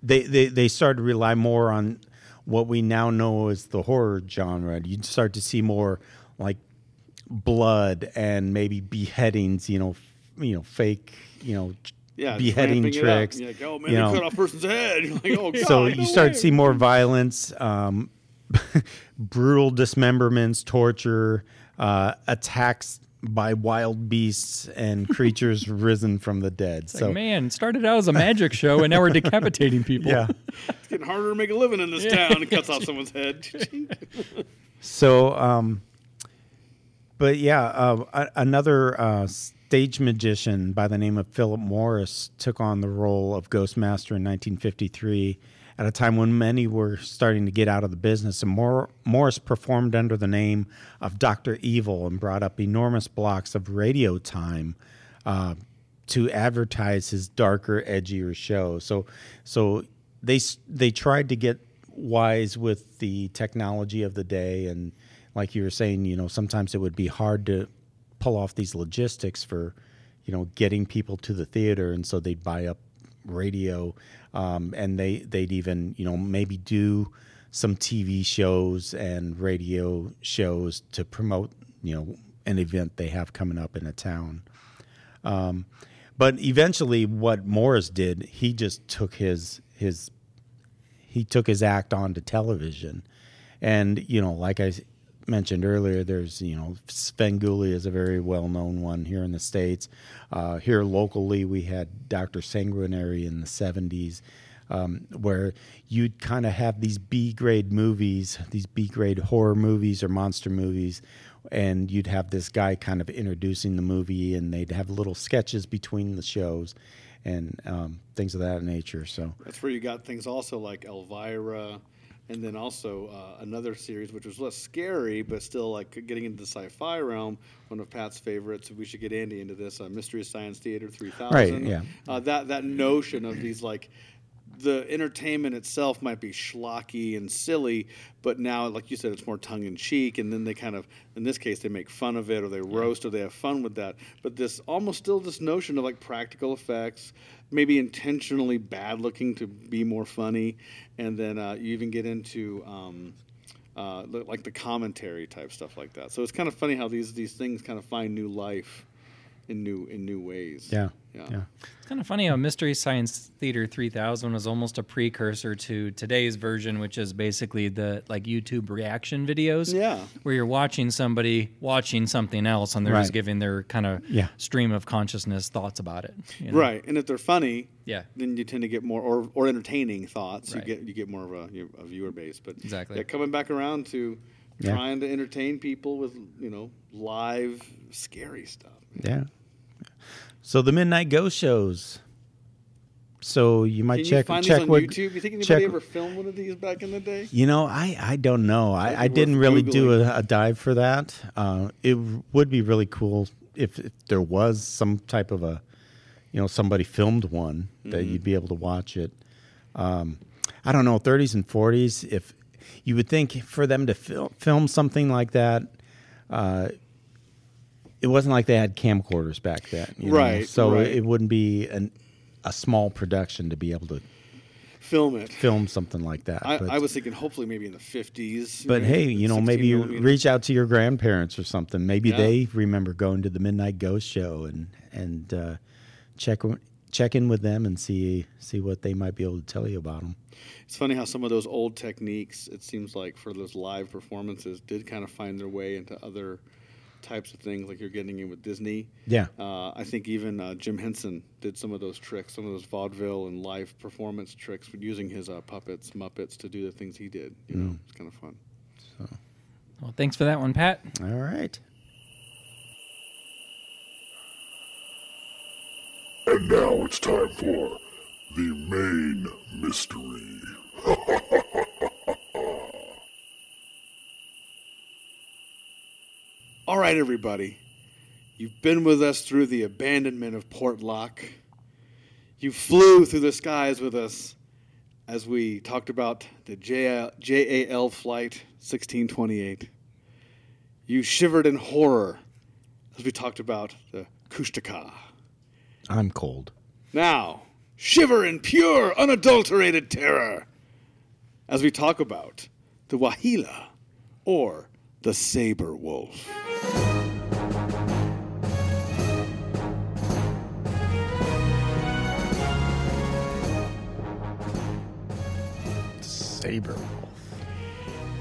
they they they started to rely more on what we now know as the horror genre. You'd start to see more like blood and maybe beheadings. You know, f- you know, fake. You know, Yeah, beheading tramping it up. tricks. You're like, oh man, you they know. cut off a person's head. You're like, oh god. so no you start way. to see more violence, um, brutal dismemberments, torture, uh, attacks by wild beasts and creatures risen from the dead. It's so like, man, started out as a magic show, and now we're decapitating people. yeah. It's getting harder to make a living in this town. It cuts off someone's head. So, um, but yeah, uh, another uh, stage magician by the name of Philip Morris took on the role of Ghostmaster in 1953 at a time when many were starting to get out of the business. And Mor- Morris performed under the name of Dr. Evil and brought up enormous blocks of radio time. Uh, to advertise his darker, edgier show. So, so they they tried to get wise with the technology of the day, and like you were saying, you know, sometimes it would be hard to pull off these logistics for, you know, getting people to the theater, and so they'd buy up radio, um, and they they'd even you know maybe do some TV shows and radio shows to promote, you know, an event they have coming up in a town. Um, but eventually, what Morris did, he just took his his he took his act onto television, and you know, like I mentioned earlier, there's you know Svengoolie is a very well known one here in the states. Uh, here locally, we had Doctor San Guinary in the '70s. Um, where you'd kind of have these B grade movies, these B grade horror movies or monster movies, and you'd have this guy kind of introducing the movie, and they'd have little sketches between the shows and um, things of that nature. So, That's where you got things also like Elvira, and then also uh, another series which was less scary but still like getting into the sci-fi realm. One of Pat's favorites. We should get Andy into this. Uh, Mystery Science Theater 3000. Right, yeah. Uh, that that notion of these like. The entertainment itself might be schlocky and silly, but now, like you said, it's more tongue in cheek. And then they kind of, in this case, they make fun of it or they roast or they have fun with that. But this almost still this notion of like practical effects, maybe intentionally bad looking to be more funny, and then uh, you even get into um, uh, like the commentary type stuff like that. So it's kind of funny how these these things kind of find new life in new in new ways. yeah, Yeah. yeah. It's kind of funny how Mystery Science Theater 3000 was almost a precursor to today's version, which is basically the like YouTube reaction videos. Yeah. Where you're watching somebody watching something else and they're just giving their kind of Yeah. stream of consciousness thoughts about it. you know? Right, and if they're funny, Yeah. then you tend to get more or, or entertaining thoughts. Right. You get you get more of a, you know, a viewer base. But Exactly. yeah, coming back around to Yeah. trying to entertain people with you know live scary stuff. Yeah. So the Midnight Ghost shows. So you might Can check you find check what YouTube? You think anybody check- ever filmed one of these back in the day? You know, I, I don't know. I, I didn't really do a, a dive for that. Uh, it would be really cool if, if there was some type of a, you know, somebody filmed one that Mm-hmm. you'd be able to watch it. Um, I don't know, 30s and 40s. If you would think for them to fil- film something like that, uh, it wasn't like they had camcorders back then, you know? Right, So right. it wouldn't be an, a small production to be able to Film it. film something like that. I, but- I was thinking hopefully maybe in the fifties. but hey, you know, maybe you reach out to your grandparents or something. Maybe Yeah. they remember going to the Midnight Ghost show and and uh, check check in with them and see see what they might be able to tell you about them. It's funny how some of those old techniques, it seems like for those live performances, did kind of find their way into other types of things, like you're getting in with Disney. Yeah. Uh, I think even uh, Jim Henson did some of those tricks, some of those vaudeville and live performance tricks, using his uh, puppets, Muppets, to do the things he did. You know, it's kind of fun. Well, thanks for that one, Pat. All right. And now it's time for the main mystery. All right, everybody. You've been with us through the abandonment of Portlock. You flew through the skies with us as we talked about the JAL, JAL Flight 1628. You shivered in horror as we talked about the Kushtaka. I'm cold. Now, shiver in pure, unadulterated terror as we talk about the Waheela or the Saber Wolf. Saber wolf.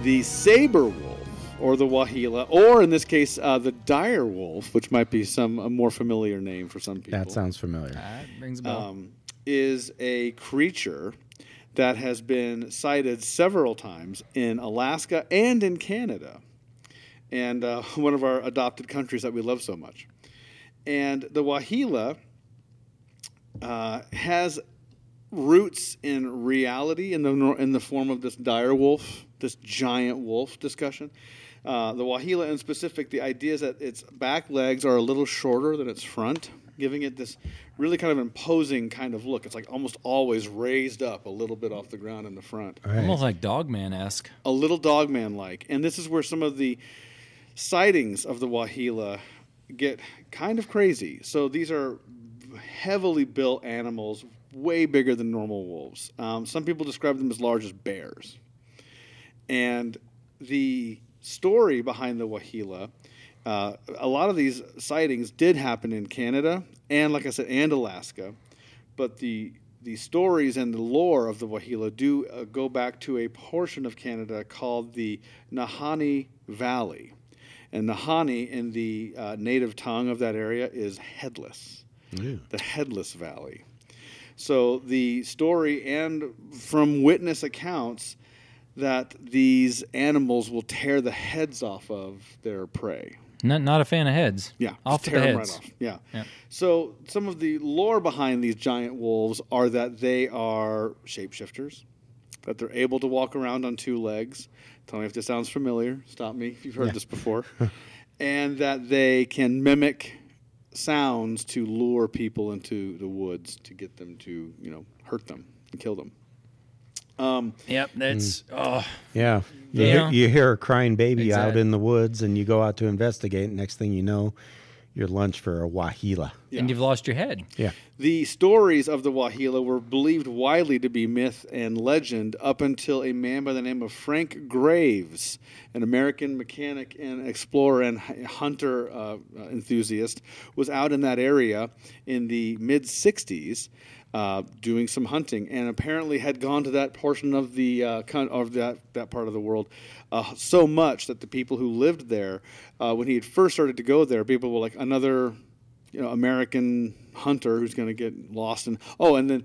the saber wolf or the waheela or in this case uh, the dire wolf which might be some a more familiar name for some people That sounds familiar. That rings a bell. um, is a creature that has been sighted several times in alaska and in canada and uh, one of our adopted countries that we love so much and the waheela uh, has roots in reality in the in the form of this dire wolf, this giant wolf discussion. Uh, the Waheela, in specific, the idea is that its back legs are a little shorter than its front, giving it this really kind of imposing kind of look. It's like almost always raised up a little bit off the ground in the front All right. Almost like Dogman esque. a little dogman like. And this is where some of the sightings of the Waheela get kind of crazy. So these are heavily built animals, way bigger than normal wolves. Um, some people describe them as large as bears. And the story behind the Waheela, uh, a lot of these sightings did happen in Canada and, like I said, and Alaska. But the the stories and the lore of the Waheela do uh, go back to a portion of Canada called the Nahanni Valley. And the Hani in the uh, native tongue of that area is headless, the headless valley. So the story and from witness accounts that these animals will tear the heads off of their prey. Not not a fan of heads. Yeah, off just the tear 'em heads. right off. Yeah. Yeah. So some of the lore behind these giant wolves are that they are shapeshifters, that they're able to walk around on two legs. Tell me if this sounds familiar. Stop me if you've heard this before. and that they can mimic sounds to lure people into the woods to get them to, you know, hurt them and kill them. Um, Yep, that's oh Yeah. You, Yeah. Hear, you hear a crying baby out in the woods, and you go out to investigate. Next thing you know, your lunch for a waheela. Yeah. and you've lost your head. Yeah. The stories of the Waheela were believed widely to be myth and legend up until a man by the name of Frank Graves, an American mechanic and explorer and hunter uh, uh, enthusiast, was out in that area in the mid 60s. Uh, doing some hunting, and apparently had gone to that portion of the uh, of that that part of the world uh, so much that the people who lived there, uh, when he had first started to go there, people were like another you know, American hunter who's going to get lost and Oh, and then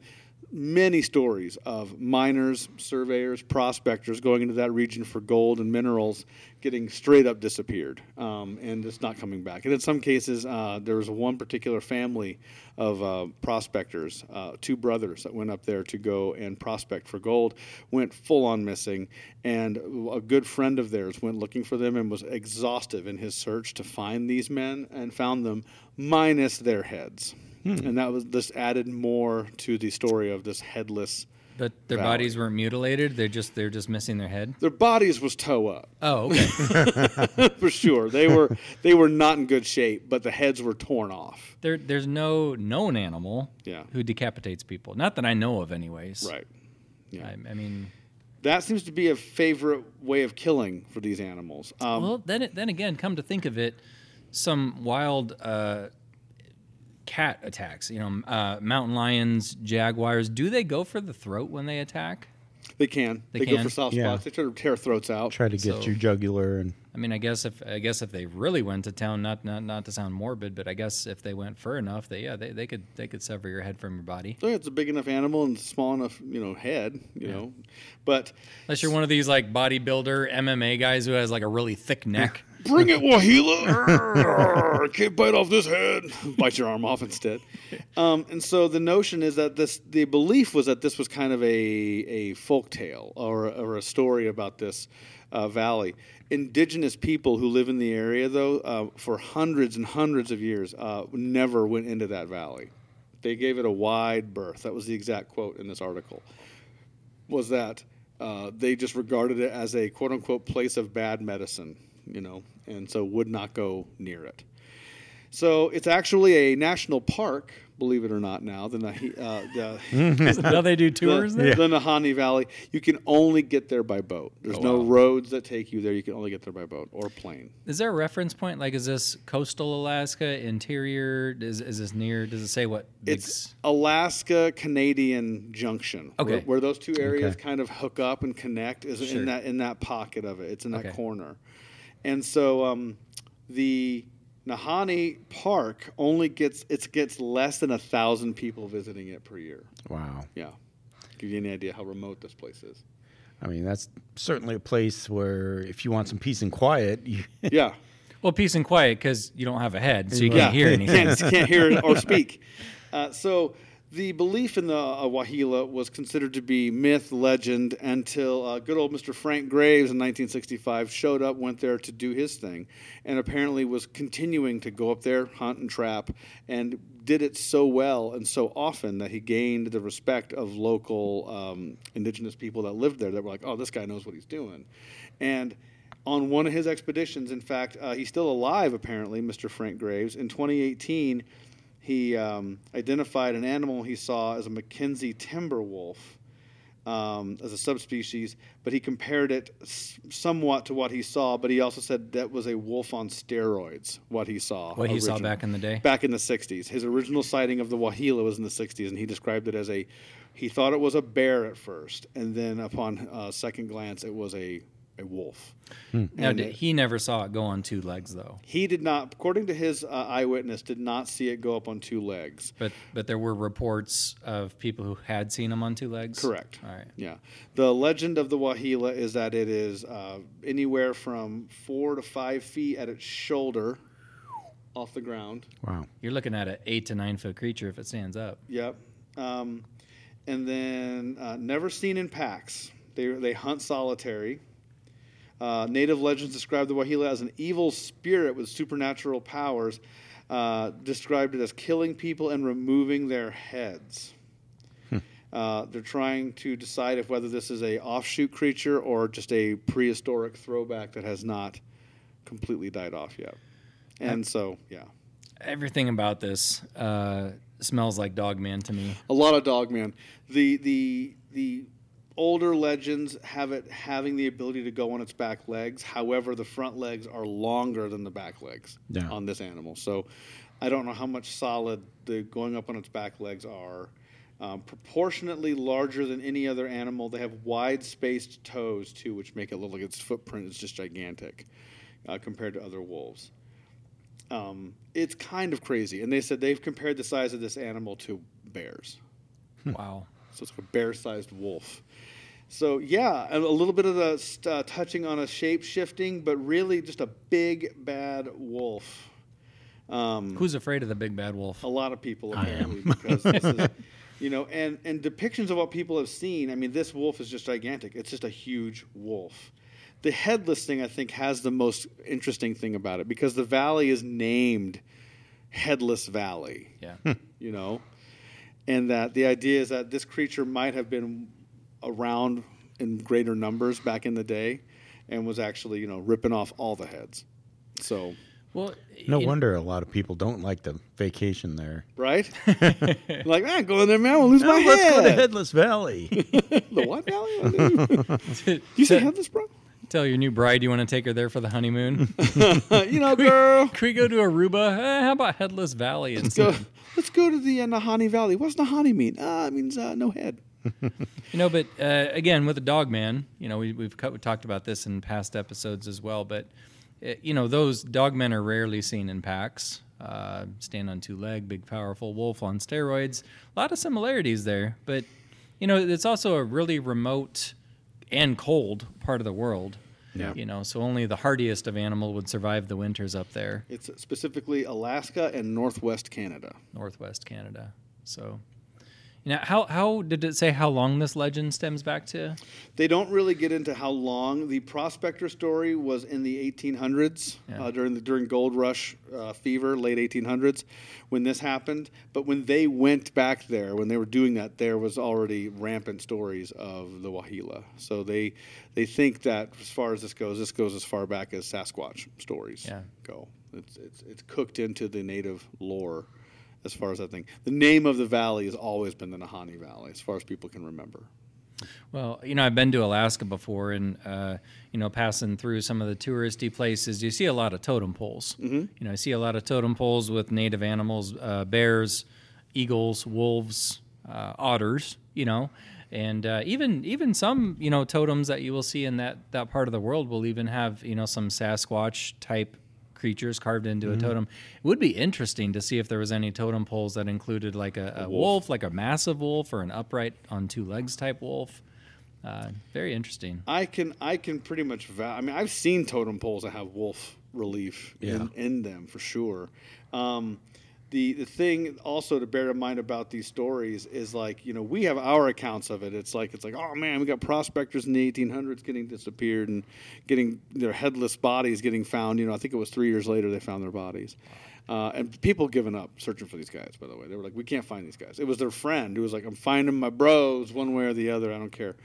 many stories of miners, surveyors, prospectors going into that region for gold and minerals, getting straight up disappeared, um, and just not coming back. And in some cases, uh, there was one particular family of uh, prospectors, uh, two brothers that went up there to go and prospect for gold, went full on missing, and a good friend of theirs went looking for them and was exhaustive in his search to find these men and found them minus their heads. And that was this added more to the story of this headless. But their Valley. bodies weren't mutilated. They're just they're just missing their head. Their bodies was toe up Oh, okay. for sure. They were they were not in good shape, but the heads were torn off. there there's no known animal Yeah. who decapitates people. Not that I know of, anyways. Right. Yeah. I, I mean, That seems to be a favorite way of killing for these animals. Um, well, then then again, come to think of it, some wild uh, cat attacks. You know, uh, mountain lions, jaguars. Do they go for the throat when they attack? they can. They They, go for soft Yeah. spots. They try to tear throats out. Try to get So- your jugular and I mean, I guess if I guess if they really went to town, not not not to sound morbid, but I guess if they went fur enough, they yeah they, they could they could sever your head from your body. So it's a big enough animal and small enough, you know, head. You know, but Unless you're one of these like bodybuilder MMA guys who has like a really thick neck. Bring it, Waheela! Can't bite off this head. Bite your arm off instead. Um, and so the notion is that this, the belief was that this was kind of a, a folk tale or, or a story about this uh, valley. Indigenous people who live in the area, though, uh, for hundreds and hundreds of years, uh, never went into that valley. They gave it a wide berth. That was the exact quote in this article. Was that uh, they just regarded it as a quote unquote place of bad medicine, you know, and so would not go near it. So it's actually a national park, believe it or not. Now the Nahi- uh, the, now they do tours there. the, the Nahanni Valley, you can only get there by boat. There's no roads that take you there. You can only get there by boat or plane. Is there a reference point? Like, is this coastal Alaska, interior? Is, is this near? Does it say what? It's s- Alaska Canadian Junction. Where, Okay. where those two areas Okay. kind of hook up and connect is Sure. in that in that pocket of it. It's in that Okay. corner. And so um, the Nahanni Park only gets it gets less than a thousand people visiting it per year. wow. Yeah. Give you any idea how remote this place is. I mean, that's certainly a place where if you want some peace and quiet, you, Yeah. well, peace and quiet because you don't have a head, so you yeah. can't hear anything. Can't, can't hear or speak. Uh, so the belief in the uh, Waheela was considered to be myth, legend, until uh, good old Mr. Frank Graves in 1965 showed up, went there to do his thing, and apparently was continuing to go up there, hunt and trap, and did it so well and so often that he gained the respect of local um, indigenous people that lived there that were like, oh, this guy knows what he's doing. And on one of his expeditions, in fact, uh, he's still alive apparently, Mr. Frank Graves. In 2018, he um, identified an animal he saw as a Mackenzie timber wolf um, as a subspecies, but he compared it s- somewhat to what he saw. But he also said that was a wolf on steroids. What he saw, What he saw back in the day? back in the 60s. His original sighting of the Waheela was in the 60s, and he described it as a. He thought it was a bear at first, and then upon uh, second glance, it was a a wolf. Now, did, he never saw it go on two legs, though. He did not, according to his uh, eyewitness, did not see it go up on two legs. But but there were reports of people who had seen him on two legs. Correct. All right. Yeah. The legend of the Waheela is that it is uh, anywhere from four to five feet at its shoulder off the ground. Wow. You're looking at an eight to nine foot creature if it stands up. Yep. Um, and then uh, never seen in packs. They, they hunt solitary. Uh, native legends describe the Waheela as an evil spirit with supernatural powers, uh, described it as killing people and removing their heads. Uh, they're trying to decide if whether this is a offshoot creature or just a prehistoric throwback that has not completely died off yet. And so, yeah. Everything about this uh, smells like Dogman to me. A lot of Dogman. The the the older legends have it having the ability to go on its back legs. However, the front legs are longer than the back legs Yeah. on this animal. So I don't know how much solid the going up on its back legs are. Um, proportionately larger than any other animal. They have wide spaced toes too, which make it look like its footprint is just gigantic uh, compared to other wolves. Um, it's kind of crazy, and they said they've compared the size of this animal to bears. Wow. So it's like a bear-sized wolf. So yeah, a a little bit of the st- uh, touching on a shape shifting, but really just a big bad wolf. Um, Who's afraid of the big bad wolf? a lot of people apparently because this is, you know, and and depictions of what people have seen. I mean, this wolf is just gigantic. It's just a huge wolf. The headless thing, I think, has the most interesting thing about it because the valley is named Headless Valley Yeah. you know, and that the idea is that this creature might have been around in greater numbers back in the day, and was actually you know ripping off all the heads. So well, No you- wonder a lot of people don't like the vacation there. right, like man, go in there, man, we'll lose my Oh, let's go to. Headless Valley. the what valley? you say headless, bro? Tell your new bride you want to take her there for the honeymoon. you know, girl. Can we go to Aruba? Eh, how about Headless Valley? Let's go. Let's go to the uh, Nahanni Valley. What's Nahanni mean? Uh, it means uh, no head. You know, but uh, again, with the dog man, you know, we, we've cut, we talked about this in past episodes as well. But uh, you know, those dog men are rarely seen in packs. Uh, stand on two leg, big, powerful wolf on steroids. A lot of similarities there, but you know, it's also a really remote and cold part of the world. Yeah. You know, so only the hardiest of animal would survive the winters up there, It's specifically Alaska and Northwest Canada. northwest Canada. So, you know, how how did it say how long this legend stems back to? They don't really get into how long the prospector story was in the 1800s Yeah. uh, during the during gold rush uh, fever, late 1800s, when this happened. But when they went back there, when they were doing that, there was already rampant stories of the Wahila. So they they think that as far as this goes, this goes as far back as Sasquatch stories Yeah. go. It's, it's it's cooked into the native lore. As far as that thing, the name of the valley has always been the Nahanni Valley, as far as people can remember. Well, you know, I've been to Alaska before, and uh, you know, passing through some of the touristy places, you see a lot of totem poles. Mm-hmm. You know, I see a lot of totem poles with native animals, uh, bears, eagles, wolves, uh, otters. You know, and uh, even even some you know totems that you will see in that that part of the world will even have you know some Sasquatch type creatures carved into a totem. It would be interesting to see if there was any totem poles that included like a, a wolf. like a massive wolf, or an upright on two legs type wolf. Uh, very interesting. I can I can pretty much vou- I mean I've seen totem poles that have wolf relief in, in them for sure. Um, the the thing also to bear in mind about these stories is like you know we have our accounts of it. It's like it's like oh man we got prospectors in the 1800s getting disappeared and getting their headless bodies getting found. You know I think it was three years later they found their bodies. Uh, and people giving up searching for these guys. By the way, they were like, "We can't find these guys." It was their friend who was like, "I'm finding my bros one way or the other. I don't care."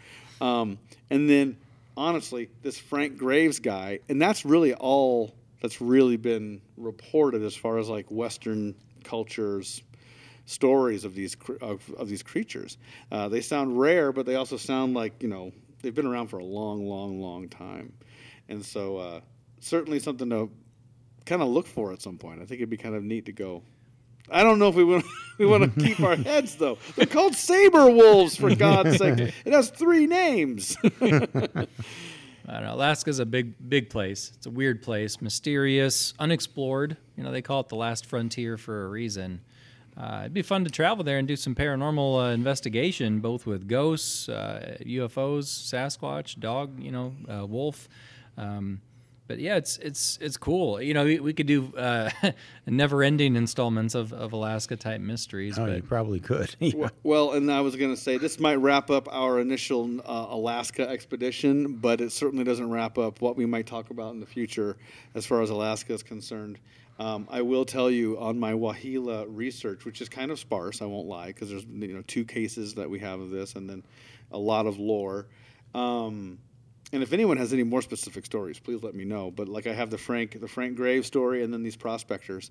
Um, and then, honestly, this Frank Graves guy, and that's really all that's really been reported as far as like Western cultures stories of these of, of these creatures. Uh, they sound rare, but they also sound like you know they've been around for a long, long, long time, and so uh, certainly something to kind of look for at some point. I think it'd be kind of neat to go. I don't know if we want we want to keep our heads though. They're called saber wolves for God's sake. It has three names. I don't know. Alaska's a big, big place. It's a weird place, mysterious, unexplored. You know, they call it the last frontier for a reason. Uh, it'd be fun to travel there and do some paranormal uh, investigation, both with ghosts, uh, UFOs, Sasquatch, dog, you know, uh, wolf. Um, but yeah, it's it's it's cool. You know, we, we could do uh, never-ending installments of, of Alaska type mysteries. Oh, but you probably could. Yeah. Well, and I was going to say this might wrap up our initial uh, Alaska expedition, but it certainly doesn't wrap up what we might talk about in the future as far as Alaska is concerned. Um, I will tell you on my Waheela research, which is kind of sparse, I won't lie, because there's you know two cases that we have of this, and then a lot of lore. Um, and if anyone has any more specific stories, please let me know. But like I have the Frank the Frank Grave story, and then these prospectors.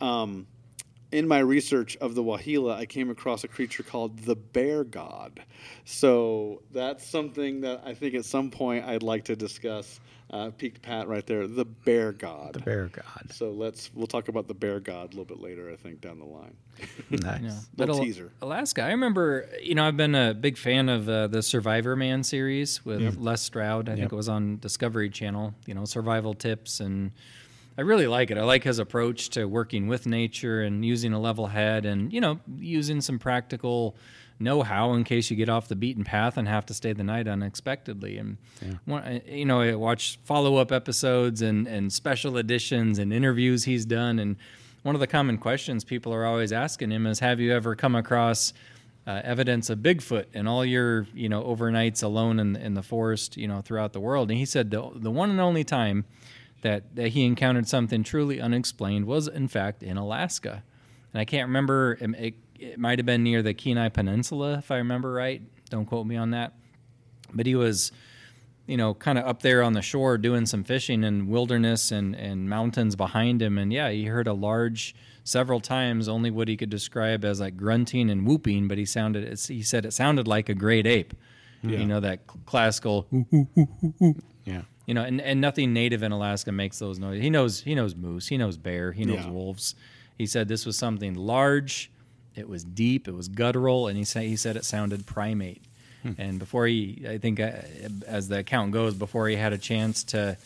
Um, in my research of the Waheela, I came across a creature called the Bear God. So that's something that I think at some point I'd like to discuss. Uh, peaked Pat right there, the Bear God. The bear god. So let's we'll talk about the Bear God a little bit later. I think down the line. Nice. Yeah. Little Al- teaser. Alaska. I remember, you know, I've been a big fan of uh, the Survivorman series with Les Stroud. I think it was on Discovery Channel. You know, survival tips, and I really like it. I like his approach to working with nature and using a level head, and you know, using some practical know-how in case you get off the beaten path and have to stay the night unexpectedly. And one, I- you know, I watch follow-up episodes and and special editions and interviews he's done, and one of the common questions people are always asking him is, "Have you ever come across uh, evidence of Bigfoot in all your, you know, overnights alone in in the forest, you know, throughout the world?" And he said the the one and only time that that he encountered something truly unexplained was, in fact, in Alaska. And I can't remember. It, it, it might have been near the Kenai Peninsula, if I remember right. Don't quote me on that. But he was you know, kind of up there on the shore doing some fishing in wilderness and, and mountains behind him. And yeah, he heard a large, several times, only what he could describe as like grunting and whooping, but he sounded, he said it sounded like a great ape. You know, that cl- classical, Yeah. you know, and, and nothing native in Alaska makes those noises. He knows, he knows moose, he knows bear, he knows Yeah. wolves. He said this was something large, it was deep, it was guttural, and he said, he said it sounded primate. And before he, I think, uh, as the account goes, before he had a chance to,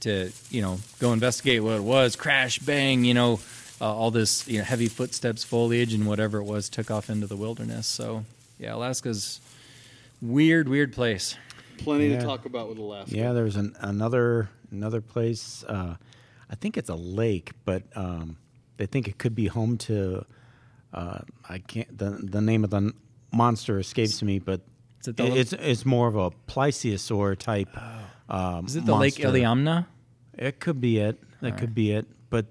to you know, go investigate what it was, crash, bang, you know, uh, all this you know, heavy footsteps, foliage, and whatever it was, took off into the wilderness. So, yeah, Alaska's weird, weird place. Plenty Yeah. to talk about with Alaska. Yeah, there's an, another another place. Uh, I think it's a lake, but um, they think it could be home to. Uh, I can't. The the name of the monster escapes me, but Is it the it- it's it's more of a plesiosaur type. Um, Is it the Lake. Iliamna? It could be it. That could be it. But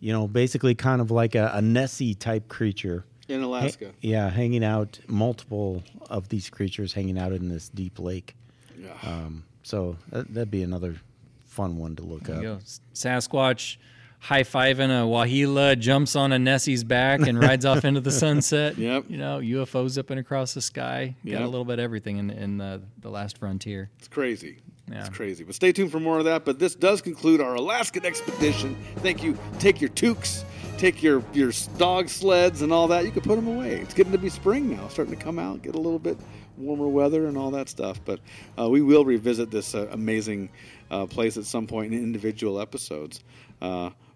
you know, basically, kind of like a, a Nessie type creature. in Ha- Alaska. yeah, hanging out multiple of these creatures hanging out in this deep lake. Yeah. Um, so that, that'd be another fun one to look There up. go. Sasquatch high fiving a Waheela, jumps on a Nessie's back and rides off into the sunset. Yep. You know, UFO zipping across the sky. Got a little bit of everything in, in the, the last frontier. It's crazy. Yeah. It's crazy. But stay tuned for more of that. But this does conclude our Alaskan expedition. Thank you. Take your toques, take your your dog sleds and all that. You can put them away. It's getting to be spring now, starting to come out, get a little bit warmer weather and all that stuff. But uh, we will revisit this uh, amazing uh, place at some point in individual episodes.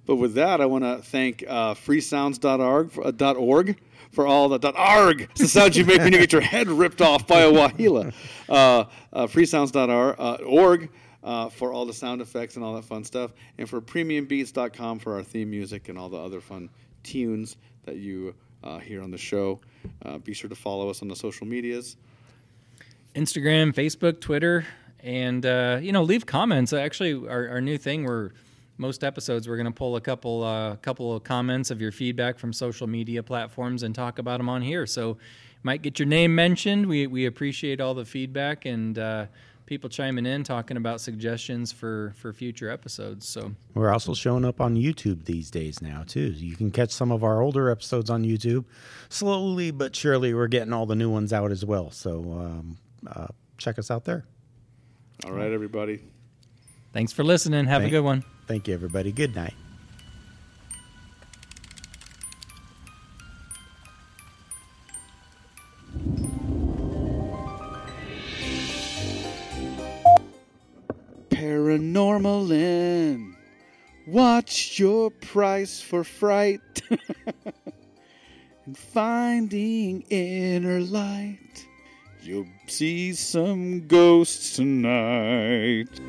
But with that, I want to thank uh, freesounds.org for, uh, .org for all the .arg. It's the sound you make when you get your head ripped off by a waheela. Uh, uh, freesounds.org uh, for all the sound effects and all that fun stuff. And for premiumbeats.com for our theme music and all the other fun tunes that you uh, hear on the show. Uh, be sure to follow us on the social medias. Instagram, Facebook, Twitter, and uh, you know, leave comments. Actually, our, our new thing where most episodes we're going to pull a couple uh, couple of comments of your feedback from social media platforms and talk about them on here. So, might get your name mentioned. We we appreciate all the feedback and uh, people chiming in, talking about suggestions for for future episodes. So We're also showing up on YouTube these days now too. You can catch some of our older episodes on YouTube. Slowly but surely, we're getting all the new ones out as well. So um, uh, check us out there. All right, everybody. thanks for listening. Have a good one. Thank you, everybody. Good night. Paranormalin. Watch your price for fright. and finding inner light. You'll see some ghosts tonight.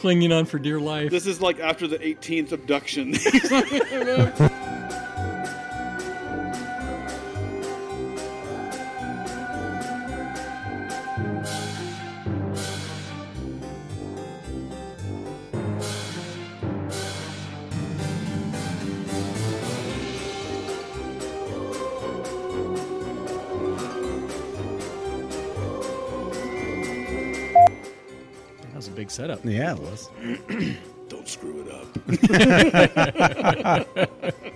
Clinging on for dear life. This is like after the 18th abduction. setup. Yeah, it was. Don't screw it up.